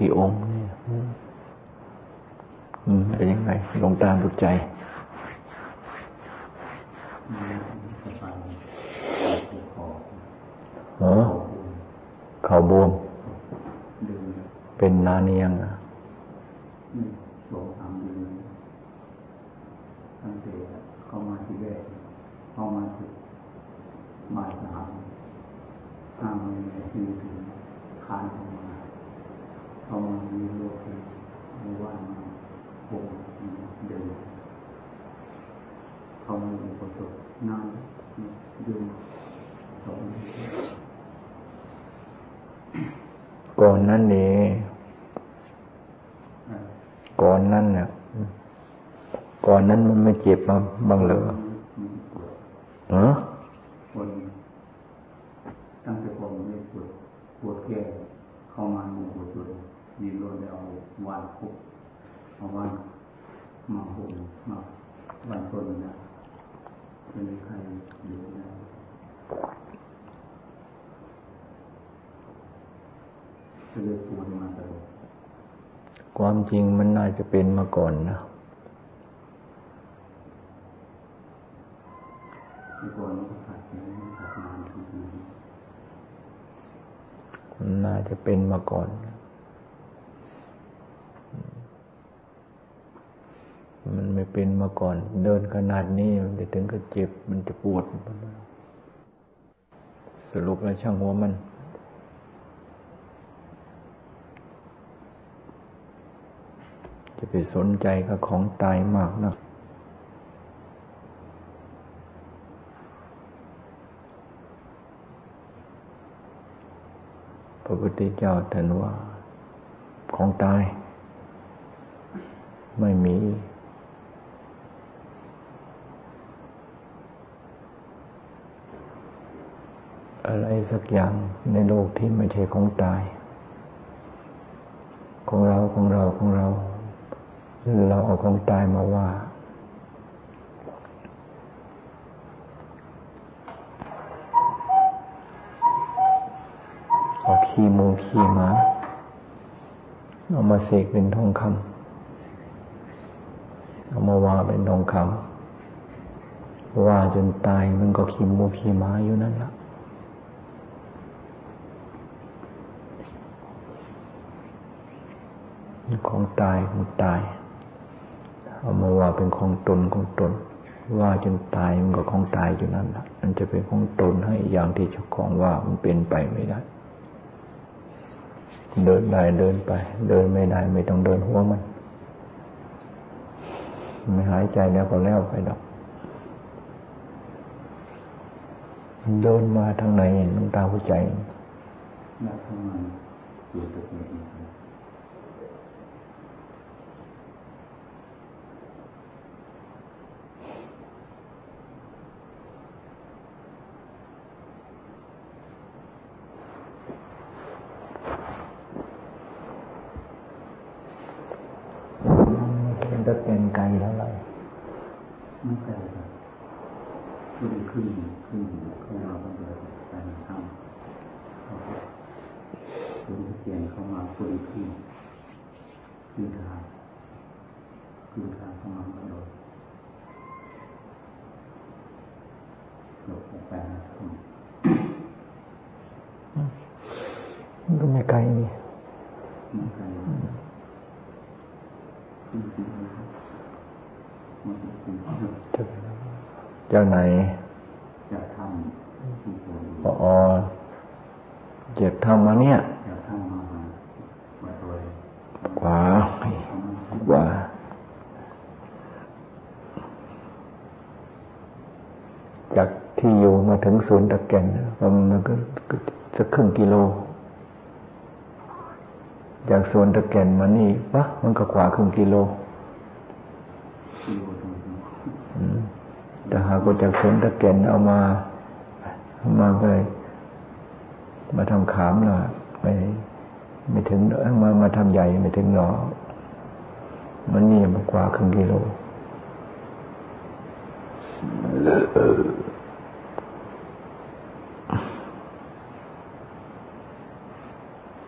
กี่องค์เนี่ยอืมเป็นยังไงลงตามดูใจเออเขาบวมเป็นนาเนียงอะเข้ามาที่แรกเข้ามาที่บ่ายสามห้าโมงถึงถึงคานเข้ามาเข้ามามีโรคไม่ว่ามาหกเดินเข้ามาอุปสมบนานดูสองก่อนนั้นนี่ก่อนนั้นเนี่ยก่อนนั้นมันไม่เจ็ บมาบ้างเหรอเออคนตั้งแต่ก่อนไม่ปวดปวดแก่เข้ามาหมู่ปวดสุดมีรถเอาวันคุกเอาวันมาหุบมาวันต้นนะเป็นใครอยู่นะจะเลยปวดมาตลอดความจริงมันน่าจะเป็นมาก่อนนะ น่าจจะเป็นมาก่อน มันไม่เป็นมาก่อน เดินขนาดนี้มันจะถึงกับเจ็บ มันจะปวด สรุปแล้วช่างหัวมันจะไปสนใจกับของตายมากนะ ระพุทธเจ้าตรัสว่าของตาย ไม่มี อะไรสักอย่างในโลกที่ไม่ใช่ของตาย ของเราของเราของเรา เราเอาของตายมาว่า ขี้มูขี้หมาเอามาเสกเป็นทองคำเอามาวาเป็นทองคำว่าจนตายมันก็ขี้มูขี้หมาอยู่นั่นละของตายของตาย เอามาว่าเป็นของตนของตน ว่าจนตายมันก็ของตายอยู่นั่นละมันจะเป็นของตนให้อย่างที่เจ้าของว่ามันเป็นไปไม่ได้ เดินได้เดินไป เดินไม่ได้ไม่ต้องเดินหัวมัน ไม่หายใจแล้วก็แล้วไปดอก เดินมาทางไหนน้ำตาหัวใจมาทางไหนอยู่ตรงนี้จะเป็นไกลเท่าไหร่ไม่ไกลครับ ขึ้นขึ้นขึ้นขึ้นเราต้องเดินไปทำคุณเปลี่ยนเข้ามาคุยขึ้นขึ้นทางขึ้นทางเข้ามาก็โดดโดดไปนะก็ไม่ไกลนี่ไม่ไกลเจ้าไหนจะทำอ๋อเจ็บทำมาเนี่ยขวาขวาจากที่อยู่มาถึงศูนย์ตะแก่นมันก็จะครึ่งกิโล จากสวนตะแก่นมานี่วะมันก็กว่าครึ่งกิโล แต่หากว่าจากสวนตะแก่นเอามาเอามาไปมาทำขามล่ะไม่ไม่ถึงมามาทำใหญ่ไม่ถึงหรอมันนี่มันกว่าครึ่งกิโล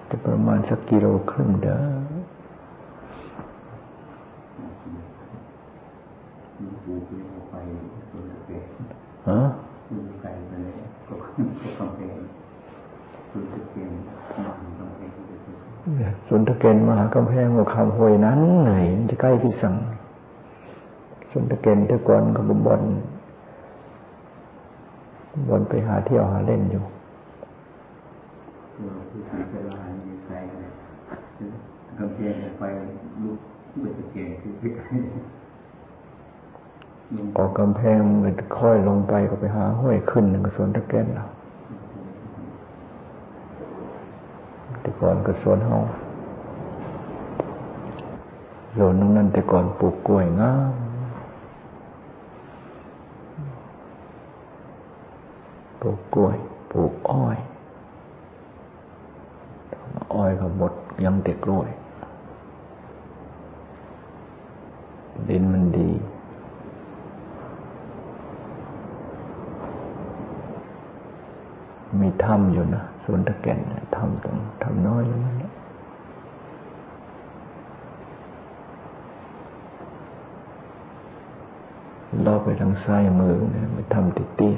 จะประมาณสักกิโลครึ่งเด้อ มีปูไปเอาไปส่วนเกศ ฮะ ดูไกลไปเลยก็ก็กำแพงส่วนเกศมากกำแพงก็คือ สวนตะเกนมหากำแพงกับคำห้วยนั้นไหนมันจะใกล้พี่สังสวนตะเกนแต่ก่อนก็บบอนบอนไปหาเที่ยวหาเล่นอยู่ตัวที่สีเวลามีไกลเลยกำแพงไปลูกเวทเกศคือลงออกกำแพงมันค่อยลงไปก็ไปหาห้วยขึ้นหนึ่งสวนตะเกนเราแต่ก่อนก็สวนเฮา โยนตรงนั้นแต่ก่อนปลูกกล้วยงามปลูกกล้วยปลูกอ้อยอ้อยก็หมดยังแต่กล้วย ดินมันดีมีถ้ำอยู่นะสวนตะแก่นถ้ำตรงถ้ำน้อยอยู่นั่นแหละ เราไปทางซ้ายมือเนี่ยไปทำติเตี้ย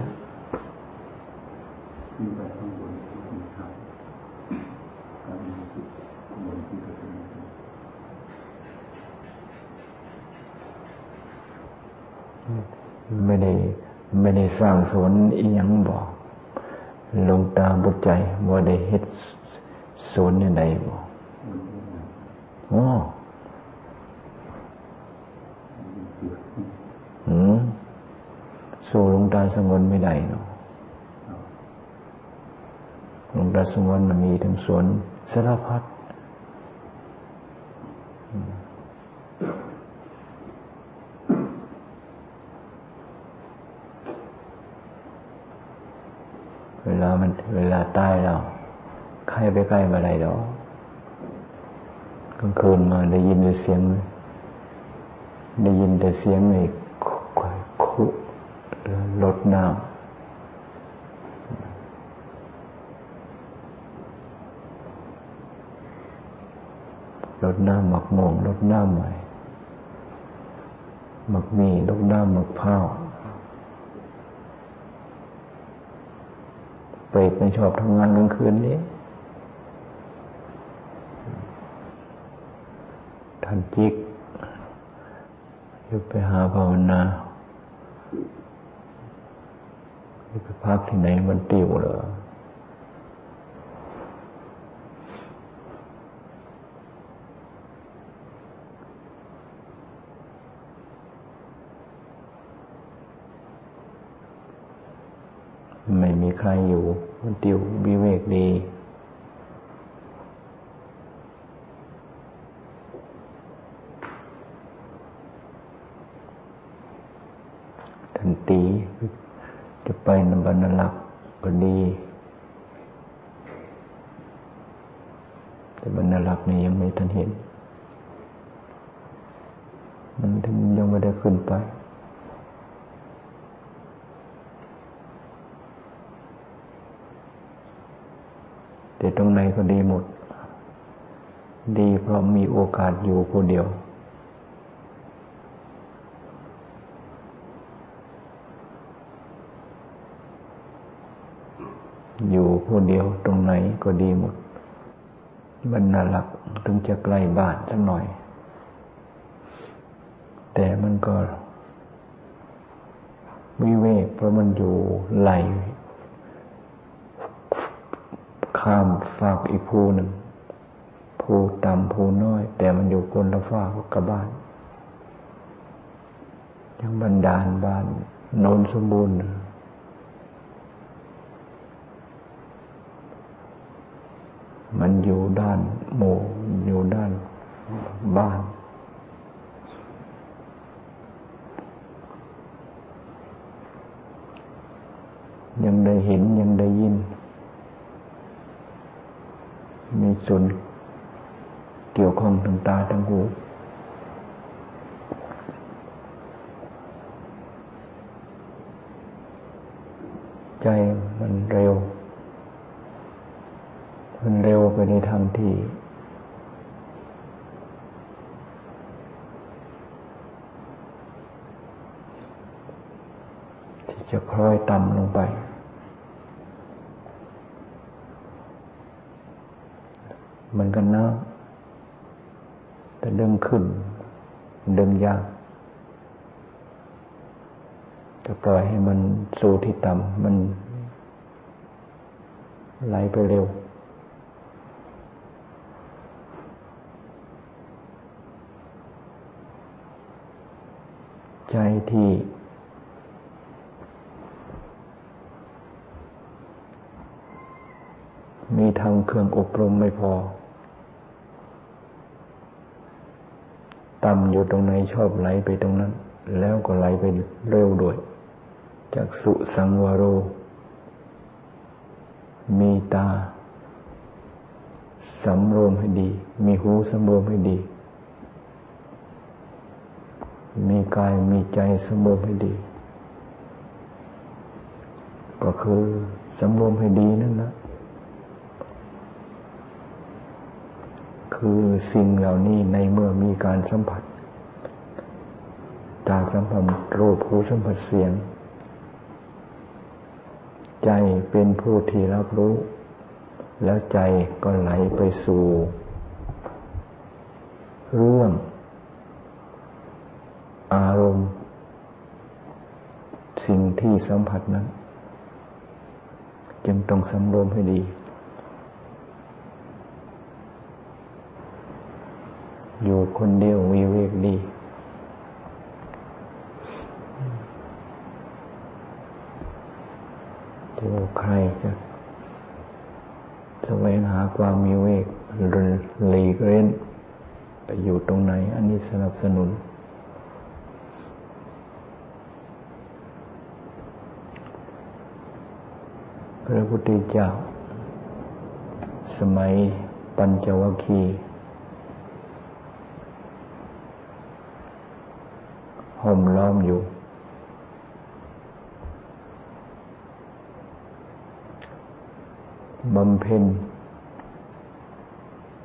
ไม่ได้ไม่ได้สร้างสวนอีหยังบอกลงตาบุใจบ่าได้เฮ็ดสวนในใดบอก บนที่ไหน อ๋อ มีจุด หืมสู้หลวงตา สงวนไม่ได้เนาะเอาหลวงตาสงวนมันมีทั้งสวนสารพัดเวลามันเวลาตายแล้วใครไปใกล้มาได้ดอกกลางคืนมาได้ยินแต่เสียง ได้ยินแต่เสียงไอ้คุ คุรถน้ำรดน้ำหมักม่วงรดน้ำใหม่หมักมีรดน้ำหมักเผาวเปรตไม่ชอบทำงานกลางคืนนี้ ท่านจิกยู่ไปหาภาวนา ไปพักที่ไหนมันติวเหรอไม่มีใครอยู่ มันติววิเวกดี ทันตีจะไปนบรรลักษ์ก็ดี แต่บรรลักษ์นี่ยังไม่ทันเห็น มันถึงยังไม่ได้ขึ้นไป แต่ตรงไหนก็ดีหมด ดีเพราะมีโอกาสอยู่คนเดียว อยู่คนเดียวตรงไหนก็ดีหมดบรรณาหลักถึงจะใกล้บ้านสักหน่อย แต่มันก็วิเวกเพราะมันอยู่ไหล ข้ามฝากอีกภูหนึ่งภูต่ำภูน้อย แต่มันอยู่คนละฝากกับบ้าน ยังบันดาลบ้านโนนสมบูรณ์มันอยู่ด้านหมู่อยู่ด้านบ้าน ยังได้เห็นยังได้ยิน ส่วนเกี่ยวข้องทางตาทางหูใจมันเร็ว มันเร็วไปในทางที่ที่จะคล้อยต่ำลงไป มันน้ำแต่ดึงขึ้น ดึงยากจะปล่อยให้มันสู่ที่ต่ำมันไหลไปเร็ว ใจที่ มีทางเครื่องอบรมไม่พอ ต่ำอยู่ตรงไหนชอบไหลไปตรงนั้น แล้วก็ไหลไปเร็วด้วยจากสุสังวโร มีตาสำรวมให้ดี มีหูสำรวมให้ดี มีกายมีใจสำรวมให้ดี ก็คือสำรวมให้ดีนั่นนะ คือสิ่งเหล่านี้ในเมื่อมีการสัมผัส ตาสัมผัสรูปหูสัมผัสเสียง ใจเป็นผู้ที่รับรู้ แล้วใจก็ไหลไปสู่ เรื่อง อารมณ์ สิ่งที่สัมผัสนั้น จึงต้องสำรวมให้ดี อยู่คนเดียววิเวกดีจะใครจะแสวงหาความมีเวกหรือหลีกเล่นไปอยู่ตรงไหน อันนี้สนับสนุนพระพุทธเจ้า สมัยปัญจวัคคีย์ ห่มล้อมอยู่ บำเพ็ญ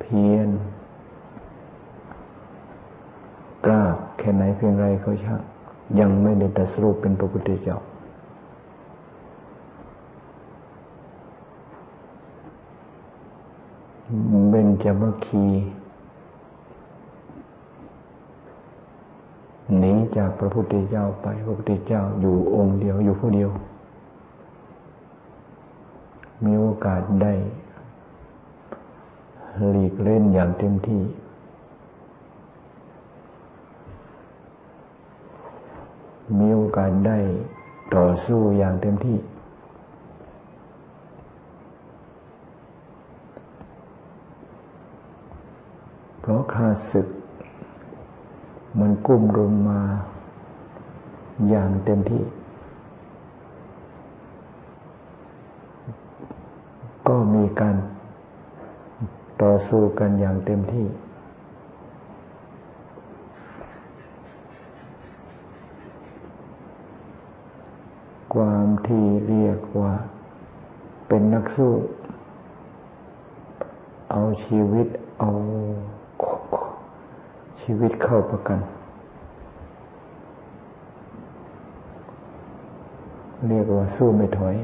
เพียรกล้าแค่ไหนเพียงไรก็ช่างยังไม่ได้ตัดสรุปเป็นพระพุทธเจ้าเบญจมคีหนี จากพระพุทธเจ้าไป พระพุทธเจ้าอยู่องค์เดียวอยู่ผู้เดียว มีโอกาสได้หลีกเล่นอย่างเต็มที่มีโอกาสได้ต่อสู้อย่างเต็มที่ เพราะข้าศึก มันกุ้มรุมมา อย่างเต็มที่ ก็มีการต่อสู้กันอย่างเต็มที่ ความที่เรียกว่าเป็นนักสู้ เอาชีวิตเอาชีวิตเข้าประกัน เรียกว่าสู้ไม่ถอย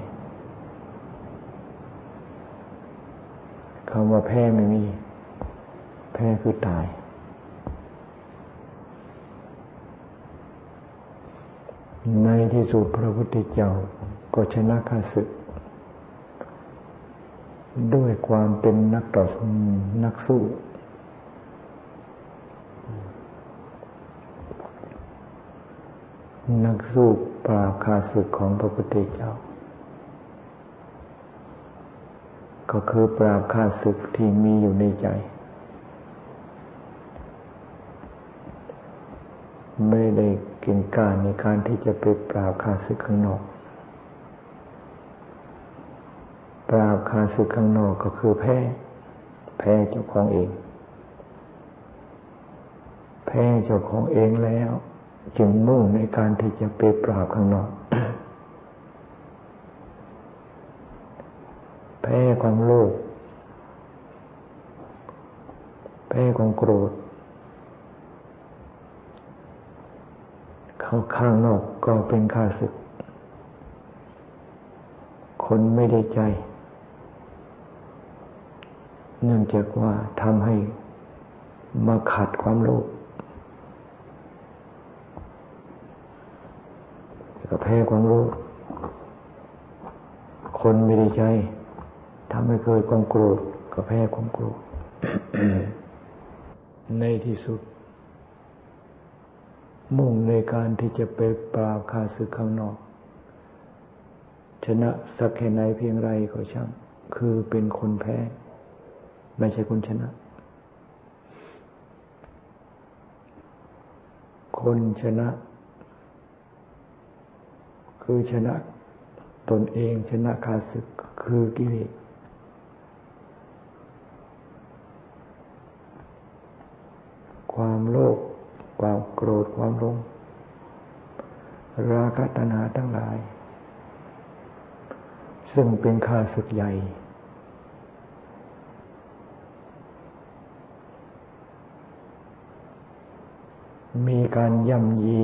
คำว่าแพ้ไม่มี แพ้คือตาย ในที่สุดพระพุทธเจ้าก็ชนะข้าศึก ด้วยความเป็นนักต่อสู้นักสู้นักสู้ ปราบข้าศึกของพระพุทธเจ้า ก็คือปราบข้าศึกที่มีอยู่ในใจ ไม่ได้ก่งกาจในการที่จะไปปราบข้าศึกข้างนอก ปราบข้าศึกข้างนอกก็คือแพ้ แพ้เจ้าของเอง แพ้เจ้าของเองแล้ว จึงมุ่งในการที่จะไปปราบข้างนอก แพ้ความโลภ แพ้ของโกรธ ข้างข้างนอกก็เป็นข้าศึก คนไม่ได้ใจ เนื่องจากว่าทำให้มาขัดความโลภ ก็แพ้ความโลภคนไม่ได้ใจทำให้เกิดความโกรธก็แพ้ความโกรธในที่สุด มุ่งในการที่จะไปปราบคาศึกข้างนอก ชนะสักแค่ไหนเพียงไรก็ช่าง คือเป็นคนแพ้ ไม่ใช่คนชนะ คนชนะ คือชนะตนเองชนะคาศึกคือกิเลสความโลภความโกรธความหลงราคะตัณหาทั้งหลาย ซึ่งเป็นข้าศึกใหญ่มีการย่ำยี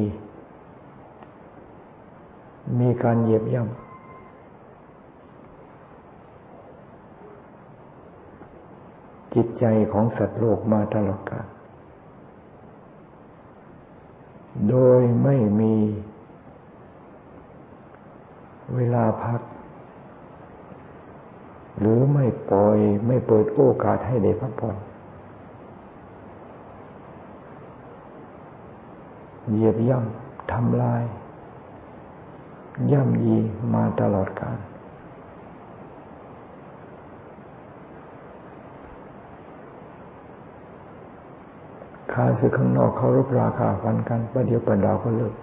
มีการเหยียบย่ำจิตใจของสัตว์โลกมาตลอดกาลโดยไม่มีเวลาพัก หรือไม่ปล่อยไม่เปิดโอกาสให้ได้พักผ่อนเหยียบย่ำทำลาย ย่ำยีมาตลอดกาลขาสึกข้างนอกเขารบราคาฟันกันประเดี๋ยวประดาวก็เลิก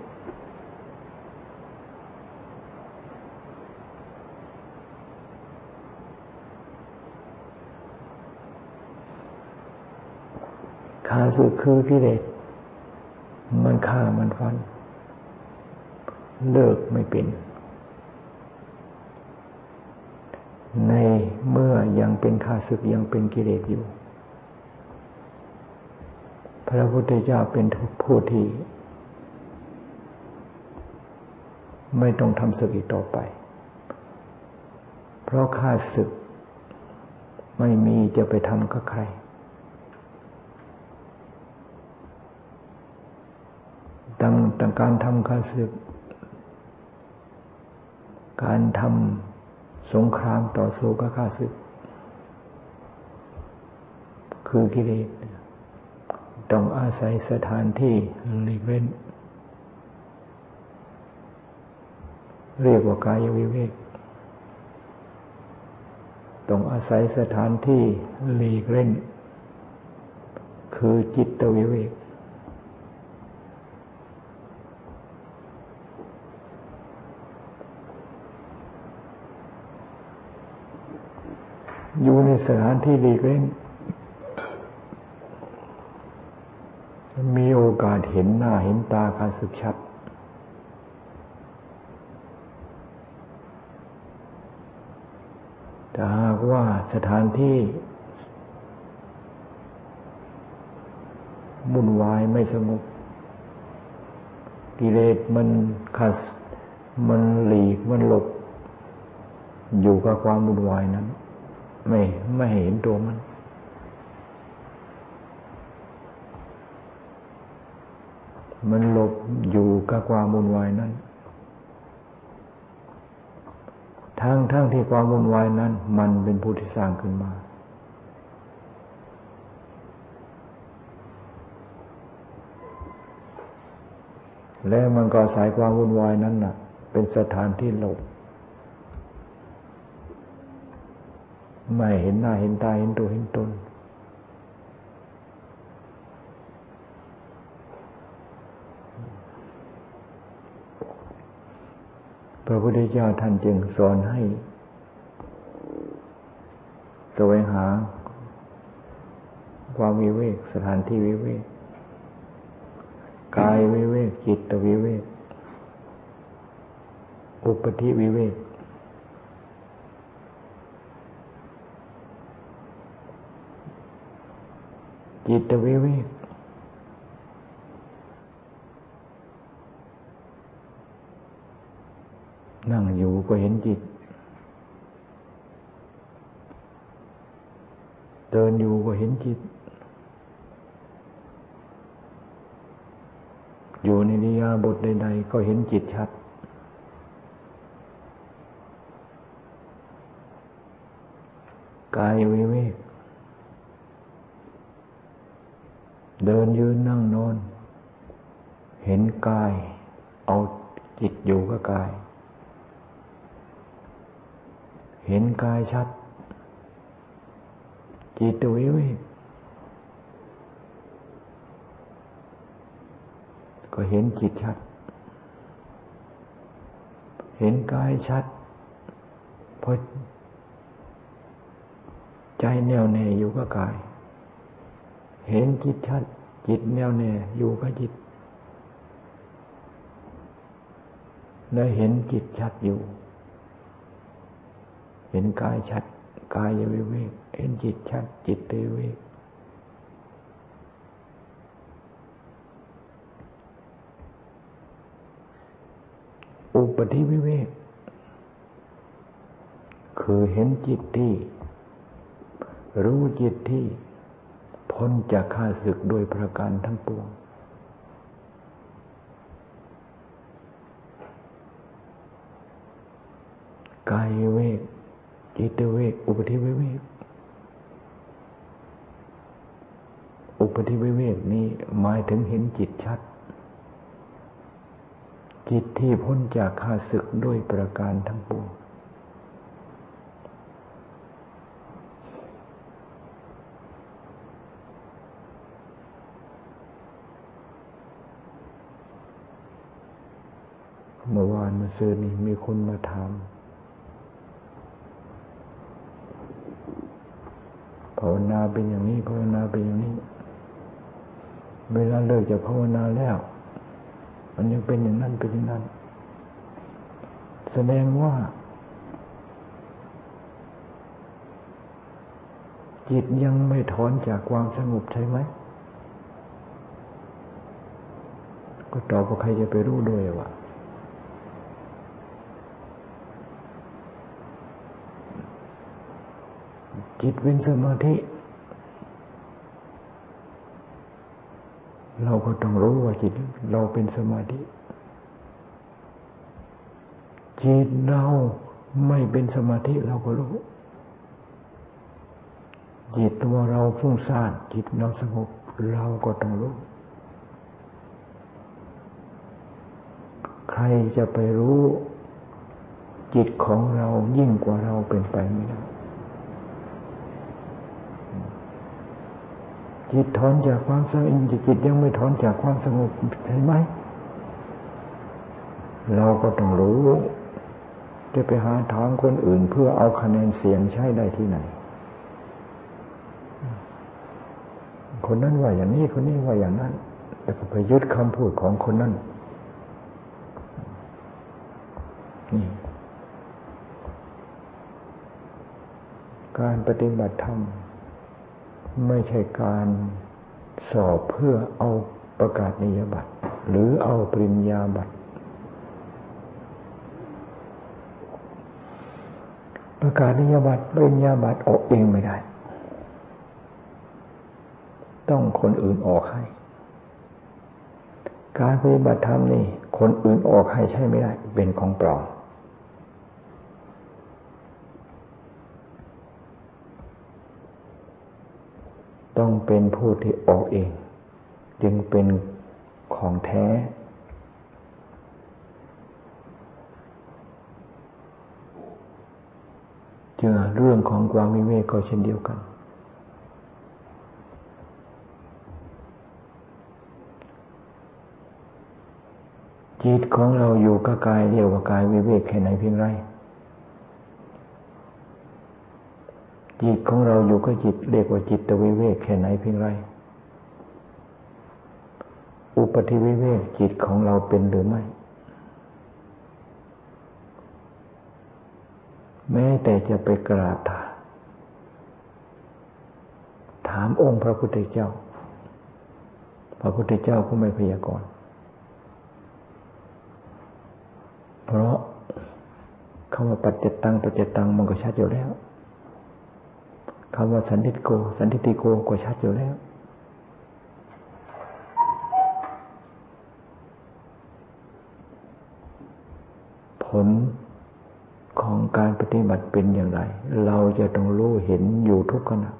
ขาสึกคือกิเลสมันฆ่ามันฟัน เลิกไม่เป็น ในเมื่อยังเป็นข้าศึกยังเป็นกิเลสอยู่ พระพุทธเจ้าเป็นผู้ที่ ไม่ต้องทำศึกอีกต่อไป เพราะข้าศึกไม่มีจะไปทำกับใครตั้งแต่การทำข้าศึก การทำสงครามต่อสู้กับข้าศึก คือกิเลสต้องอาศัยสถานที่หลีกเว้น เรียกว่ากายวิเวกต้องอาศัยสถานที่หลีกเล่น คือจิตวิเวก อยู่ในสถานที่หลีกเล่นมีโอกาสเห็นหน้าเห็นตาการศึกชัด แต่หากว่าสถานที่มุนวายไม่สงบกิเลสมันขัดมันหลีกมันหลบ อยู่กับความมุนวายนั้น ไม่ไม่เห็นตัวมัน มันหลบอยู่กับความวุ่นวายนั้น ทั้งทั้งที่ความวุ่นวายนั้น มันเป็นผู้ที่สร้างขึ้นมาและมันก็สายความวุ่นวายนั้นน่ะ เป็นสถานที่หลบ ไม่เห็นหน้าเห็นตาเห็นตัวเห็นตนพระพุทธเจ้าท่านจึงสอนให้แสวงหา ความวิเวกสถานที่วิเวกกายวิเวกจิตวิเวกอุปธิวิเวก จิตวิเวกนั่งอยู่ก็เห็นจิต เดินอยู่ก็เห็นจิต อยู่ในนิยาบทใด ๆ ก็เห็นจิตชัด กายวิเวก เดินยืนนั่งนอน เห็นกาย เอาจิตอยู่กับกาย เห็นกายชัด จิตวิเวกก็เห็นจิตชัด เห็นกายชัดเพราะใจแน่วแน่อยู่กับกาย เห็นจิตชัด จิตแน่วแน่อยู่กับจิต และเห็นจิตชัดอยู่ เห็นกายชัด กายวิเวก เห็นจิตชัด จิตวิเวกอุปธิวิเวก คือเห็นจิตที่ รู้จิตที่ พ้นจากข้าศึกโดยประการทั้งปวง กายเวก จิตเวก อุปธิวิเวก อุปธิวิเวกนี้หมายถึงเห็นจิตชัด จิตที่พ้นจากข้าศึกด้วยประการทั้งปวงเเสื้อนี่มีคนมาถาม ภาวนาเป็นอย่างนี้ ภาวนาเป็นอย่างนี้ เวลาเลิกจากภาวนาแล้ว มันยังเป็นอย่างนั้นเป็นอย่างนั้น แสดงว่า จิตยังไม่ถอนจากความสงบใช่ไหมก็ตอบว่าใครจะไปรู้ด้วยว่า จิตเป็นสมาธิ เราก็ต้องรู้ว่าจิตเราเป็นสมาธิ จิตเราไม่เป็นสมาธิเราก็รู้ จิตว่าเราฟุ้งซ่านจิตเราสงบเราก็ต้องรู้ ใครจะไปรู้ จิตของเรายิ่งกว่าเราเป็นไปไม่ได้ จิตถอนจากความสงบจิตยังไม่ถอนจากความสงบเห็นไหมเราก็ต้องรู้ จะไปหาทางคนอื่นเพื่อเอาคะแนนเสียงใช้ได้ที่ไหน คนนั้นว่าอย่างนี้คนนี้ว่าอย่างนั้นแล้วก็ไปยึดคำพูดของคนนั้นนี่การปฏิบัติธรรม ไม่ใช่การสอบเพื่อเอาประกาศนียบัตร หรือเอาปริญญาบัตร ประกาศนียบัตรปริญญาบัตรออกเองไม่ได้ ต้องคนอื่นออกให้ การปฏิบัติธรรมนี่ คนอื่นออกให้ใช่ไม่ได้ เป็นของปลอม ต้องเป็นผู้ที่ออกเอง จึงเป็นของแท้ จึงเรื่องของความวิเวกก็เช่นเดียวกัน จิตของเราอยู่กับกายเดียวกับกายวิเวกแค่ไหนเพียงไร จิตของเราอยู่กับจิตเรียกว่าจิตวิเวกแค่ไหนเพียงไร อุปธิวิเวกจิตของเราเป็นหรือไม่ แม้แต่จะไปกราบถามถามองค์พระพุทธเจ้า พระพุทธเจ้าก็ไม่พยากรณ์ เพราะคำว่าปัจจตังปัจจตังมันก็ชัดอยู่แล้ว คำว่าสันติโก สันติโกก็ชัดอยู่แล้ว ผลของการปฏิบัติเป็นอย่างไร เราจะต้องรู้เห็นอยู่ทุกขณะ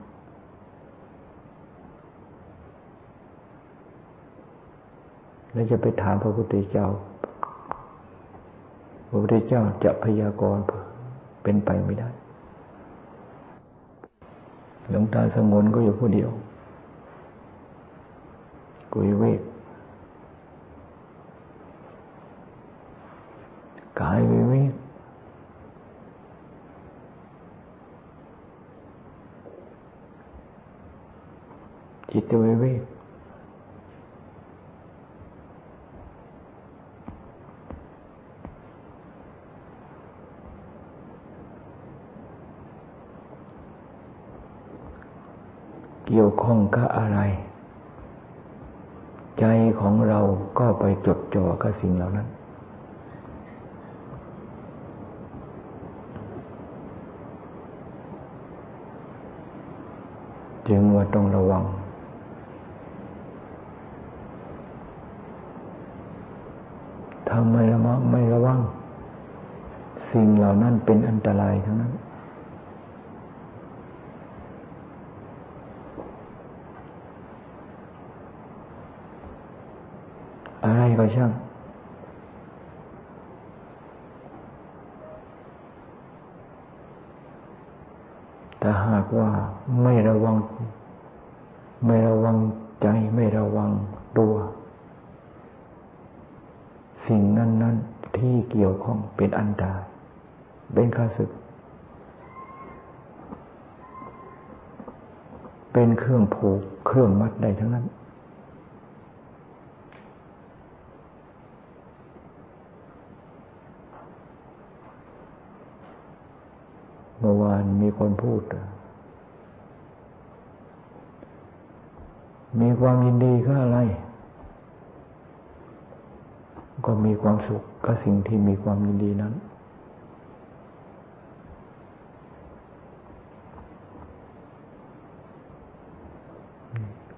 แล้วจะไปถามพระพุทธเจ้า พระพุทธเจ้าจะพยากรณ์เป็นไปไม่ได้ หลวงตาสงวนก็อยู่ผู้เดียวกุยเวกกายวิเวกจิตวิเวกเกี่ยวข้องกับอะไร ใจของเราก็ไปจดจ่อกับสิ่งเหล่านั้น จึงว่าต้องระวังถ้าไม่ระมัดไม่ระวัง สิ่งเหล่านั้นเป็นอันตรายทั้งนั้นอะไรก็ ช่าง แต่หากว่าไม่ระวัง ไม่ระวังใจไม่ระวังตัว สิ่งนั้นนั้นที่เกี่ยวข้องเป็นอันตรายเป็นข้าศึก เป็นเครื่องผูกเครื่องมัดได้ทั้งนั้นเมื่อวานมีคนพูด มีความยินดีก็อะไร ก็มีความสุขกับสิ่งที่มีความยินดีนั้น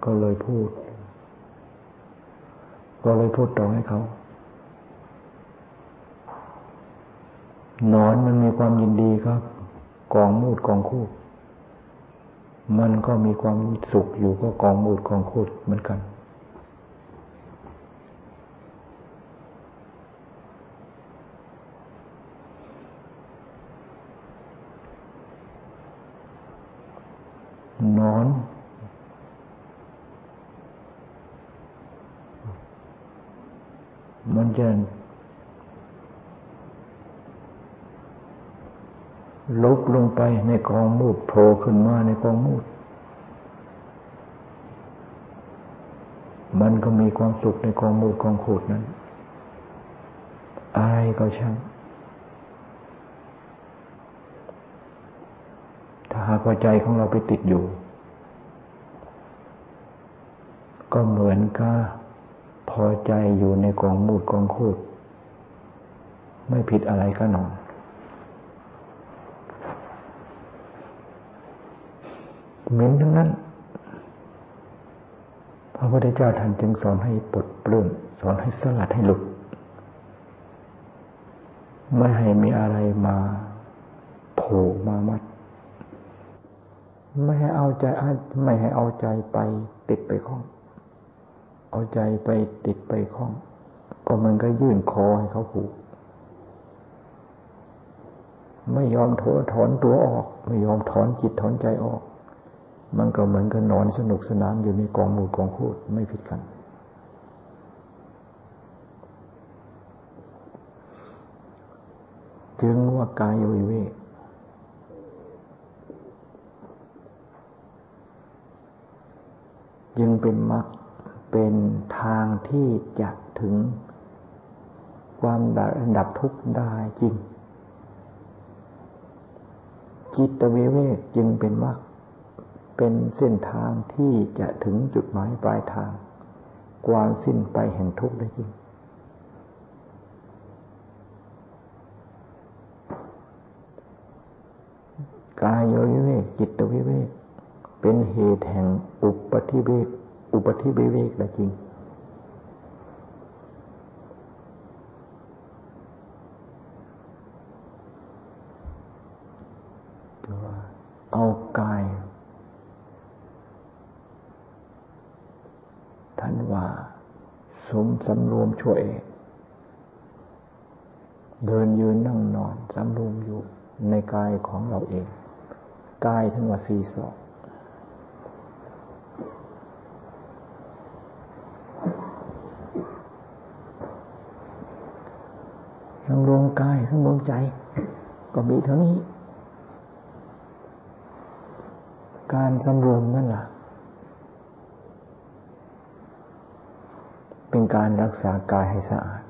ก็เลยพูด ก็เลยพูดต่อให้เขานอนมันมีความยินดีครับ กองมูดกองคูด มันก็มีความสุขอยู่ก็กองมูดกองคูดเหมือนกันนอน มันจะลุกลง ไปในกองมูดโผล่ขึ้นมาในกองมูด มันก็มีความสุขในกองมูดกองขูดนั้น อะไรก็ช่าง ถ้าหากว่าใจของเราไปติดอยู่ ก็เหมือนกับพอใจอยู่ในกองมูดกองขูด ไม่ผิดอะไรก็นอน เหม็นทั้งนั้น พระพุทธเจ้าท่านจึงสอนให้ปลดเปลื้องสอนให้สลัดให้หลุด ไม่ให้มีอะไรมาโผล่มามัด ไม่ให้เอาใจไม่ให้เอาใจไปติดไปข้อง เอาใจไปติดไปข้อง ก็มันก็ยื่นคอให้เขาผูกไม่ยอมถอนถอนตัวออก ไม่ยอมถอนจิตถอนใจออก มันก็เหมือนกับนอนสนุกสนานอยู่ในกองหมูกองคูดไม่ผิดกัน จึงว่ากายวิเวกจึงเป็นมรรคเป็นทางที่จะถึงความดับทุกข์ได้จริงจิตวิเวกจึงเป็นมรรค เป็นเส้นทางที่จะถึงจุดหมายปลายทาง ความสิ้นไปแห่งทุกข์ได้จริงกายวิเวกจิตวิเวกเป็นเหตุแห่งอุปธิเวกอุปธิวิเวกได้จริงเอากายท่านว่า สม สำรวมช่วยเดินยืนนั่งนอนสำรวมอยู่ในกายของเราเอง กายท่านว่าสีสองสำรวมกายสำรวมใจ ก็มีเท่านี้ การสำรวมนั่นแหละเป็น การรักษากายให้สะอาด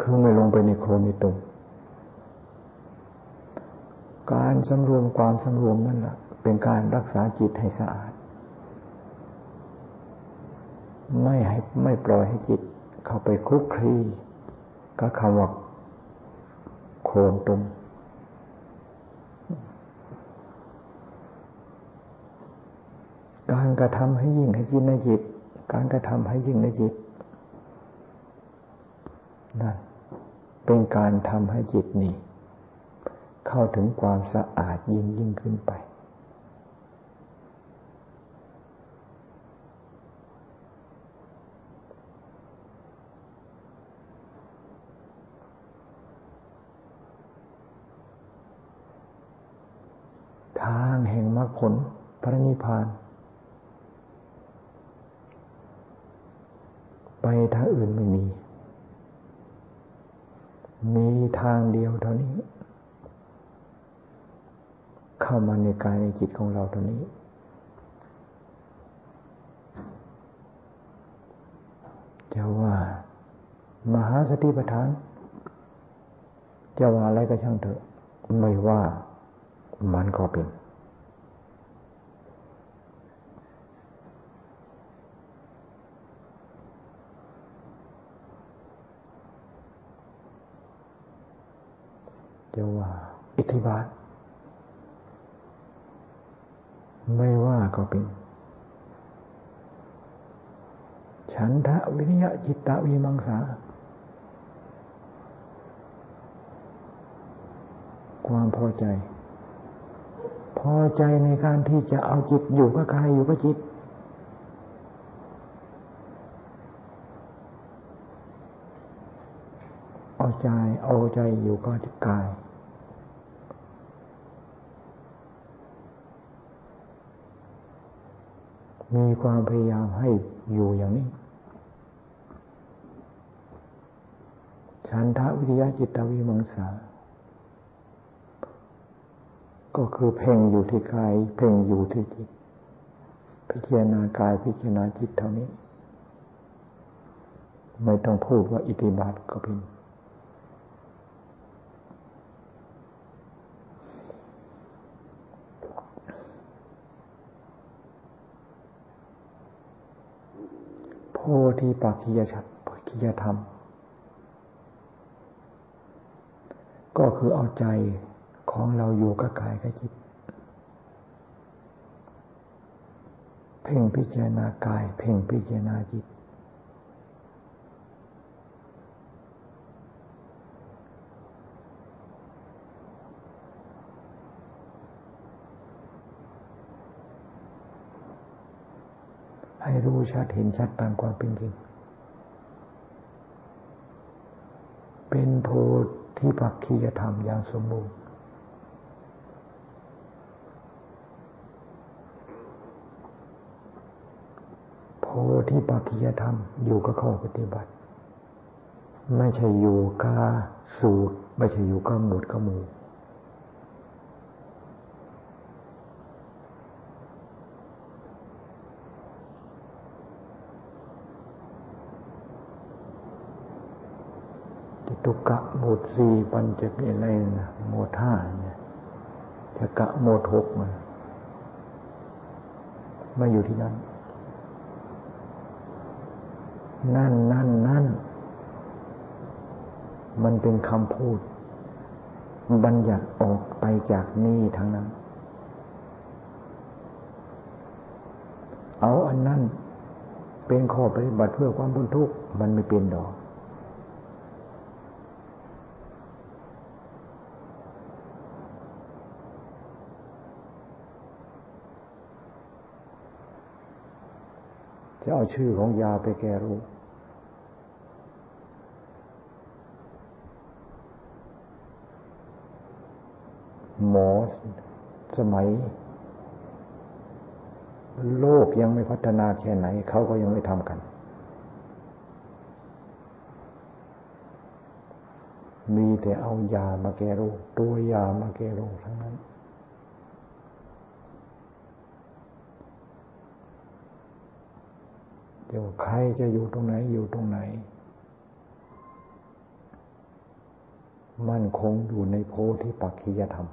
คือไม่ลงไปในโคลนในตุ่มการสำรวมความสำรวมนั่นแหละเป็นการรักษาจิตให้สะอาด ไม่ให้ไม่ปล่อยให้จิตเข้าไปคลุกคลีก็คำว่าโคลนตุมการกระทำให้ยิ่งให้จิตในจิต การกระทำให้ยิ่งในจิตนั่นเป็นการทำให้จิตนี่เข้าถึงความสะอาดยิ่งยิ่งขึ้นไป ทางแห่งมรรคผลพระนิพพานไป ทางอื่นไม่มี มีทางเดียวเท่านี้ เข้ามาในกายในจิตของเราเท่านี้จะว่า มหาสติปัฏฐาน จะว่าอะไรก็ช่างเถอะ ไม่ว่ามันก็เป็น จะว่า อิทธิบาท ไม่ว่าก็เป็น ฉันทะวิริยะจิตตะวิมังสา ความพอใจ พอใจในการที่จะเอาจิตอยู่กับกายอยู่กับจิตเอา ใจเอาใจอยู่กับกาย มีความพยายามให้อยู่อย่างนี้ฉันทะวิทยาจิตวิมังสา ก็คือเพ่งอยู่ที่กาย เพ่งอยู่ที่จิต พิจารณากายพิจารณาจิตเท่านี้ ไม่ต้องพูดว่าอิติบาทก็เป็น โพธิปักขิยชัดปักขิยธรรม ก็คือเอาใจของเราอยู่กับกายกับจิต เพ่งพิจารณากาย เพ่งพิจารณาจิต รู้ชัดเห็นชัดตามความเป็นจริง เป็นโพธิปักขียธรรมอย่างสมบูรณ์ โพธิปักขียธรรมอยู่กับข้อปฏิบัติ ไม่ใช่อยู่กับสูตร ไม่ใช่อยู่กับหมวดกับหมู่ ตุกะหมดสี่ปัญจมีอะไรนะหมดห้าเนี่ยจะกะหมดหกมันมาอยู่ที่นั่น นั่นนั่นนั่น มันเป็นคำพูด บัญญัติออกไปจากนี่ทั้งนั้น เอาอันนั้นเป็นข้อปฏิบัติเพื่อความพ้นทุกข์มันไม่เป็นดอก จะเอาชื่อของยาไปแก้รู้หมอสมัย โลกยังไม่พัฒนาแค่ไหน เขาก็ยังไม่ทำกัน มีแต่เอายามาแก้โรคตัวยามาแก้โรคทั้งนั้น เดี๋ยวใครจะอยู่ตรงไหนอยู่ตรงไหน มั่นคงอยู่ในโพธิปักขียธรรม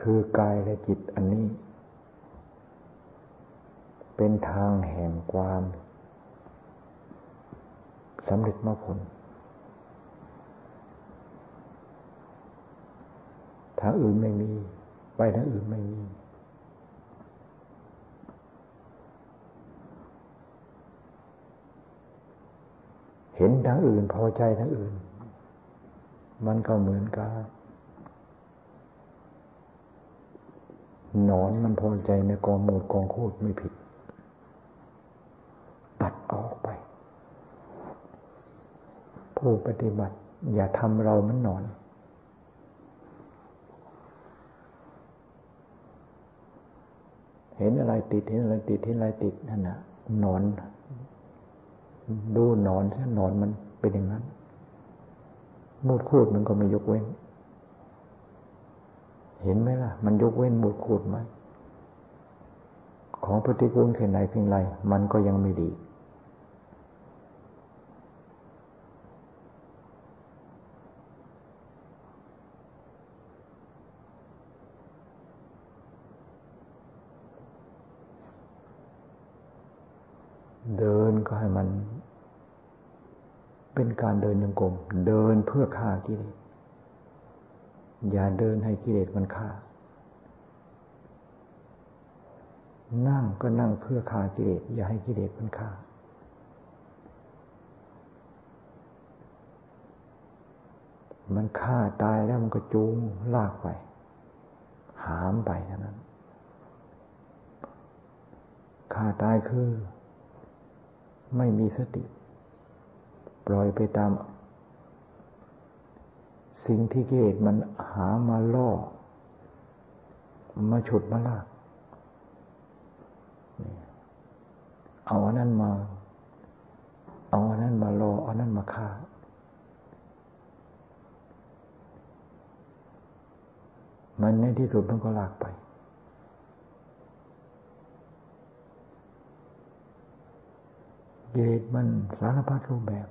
คือกายและจิตอันนี้ เป็นทางแห่งความสำเร็จมรรคผลทางอื่นไม่มี ไปทางอื่นไม่มี เห็นทางอื่น พอใจทางอื่น มันก็เหมือนกันหนอนมันพอใจในกองมูดกองโคตรไม่ผิด ตัดออกไป ผู้ปฏิบัติ อย่าทำเรามันหนอน เห็นอะไรติดเห็นอะไรติดเห็นอะไรติดนั่นนะหนอน ดูหนอนใช่หนอนมันเป็นอย่างนั้นมูดคูดมันก็ไม่ยกเว้น เห็นไหมล่ะ มันยกเว้นมูดคูดไหมของปฏิกูลแค่ไหนเพียงไรมันก็ยังไม่ดี เดินก็ให้มัน เป็นการเดินยังกลมเดินเพื่อฆ่ากิเลสอย่าเดินให้กิเลสมันฆ่า นั่งก็นั่งเพื่อฆ่ากิเลสอย่าให้กิเลสมันฆ่า มันฆ่าตายแล้วมันก็จูงลากไป หามไปเท่านั้นฆ่าตายคือ ไม่มีสติ ปล่อยไปตาม สิ่งที่กิเลสมันหามาล่อ มาฉุดมาลากเอาอันนั้นมา เอาอันนั้นมาล่อเอาอันนั้นมาฆ่ามันในที่สุดมันก็ลากไป กิเลสมันสารพัดรูปแบบ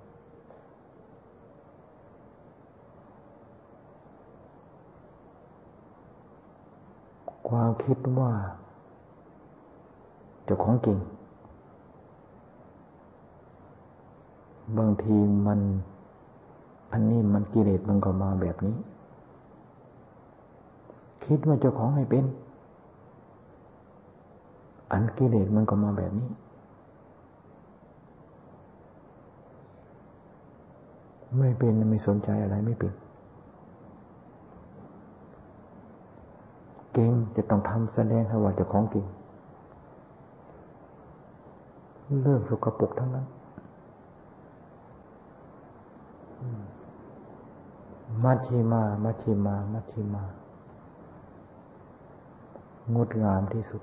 ความคิดว่าเจ้าของเก่งบางทีมัน อันนี้มันกิเลสมันก็มาแบบนี้ คิดว่าเจ้าของไม่เป็น อันกิเลสมันก็มาแบบนี้ ไม่เป็นไม่สนใจอะไรไม่เป็น เก่งจะต้องทำแสดงให้ว่าจะของเก่งเรื่องสกปรกทั้งนั้นมัชชิมา มัชชิมา มัชชิมา งดงามที่สุด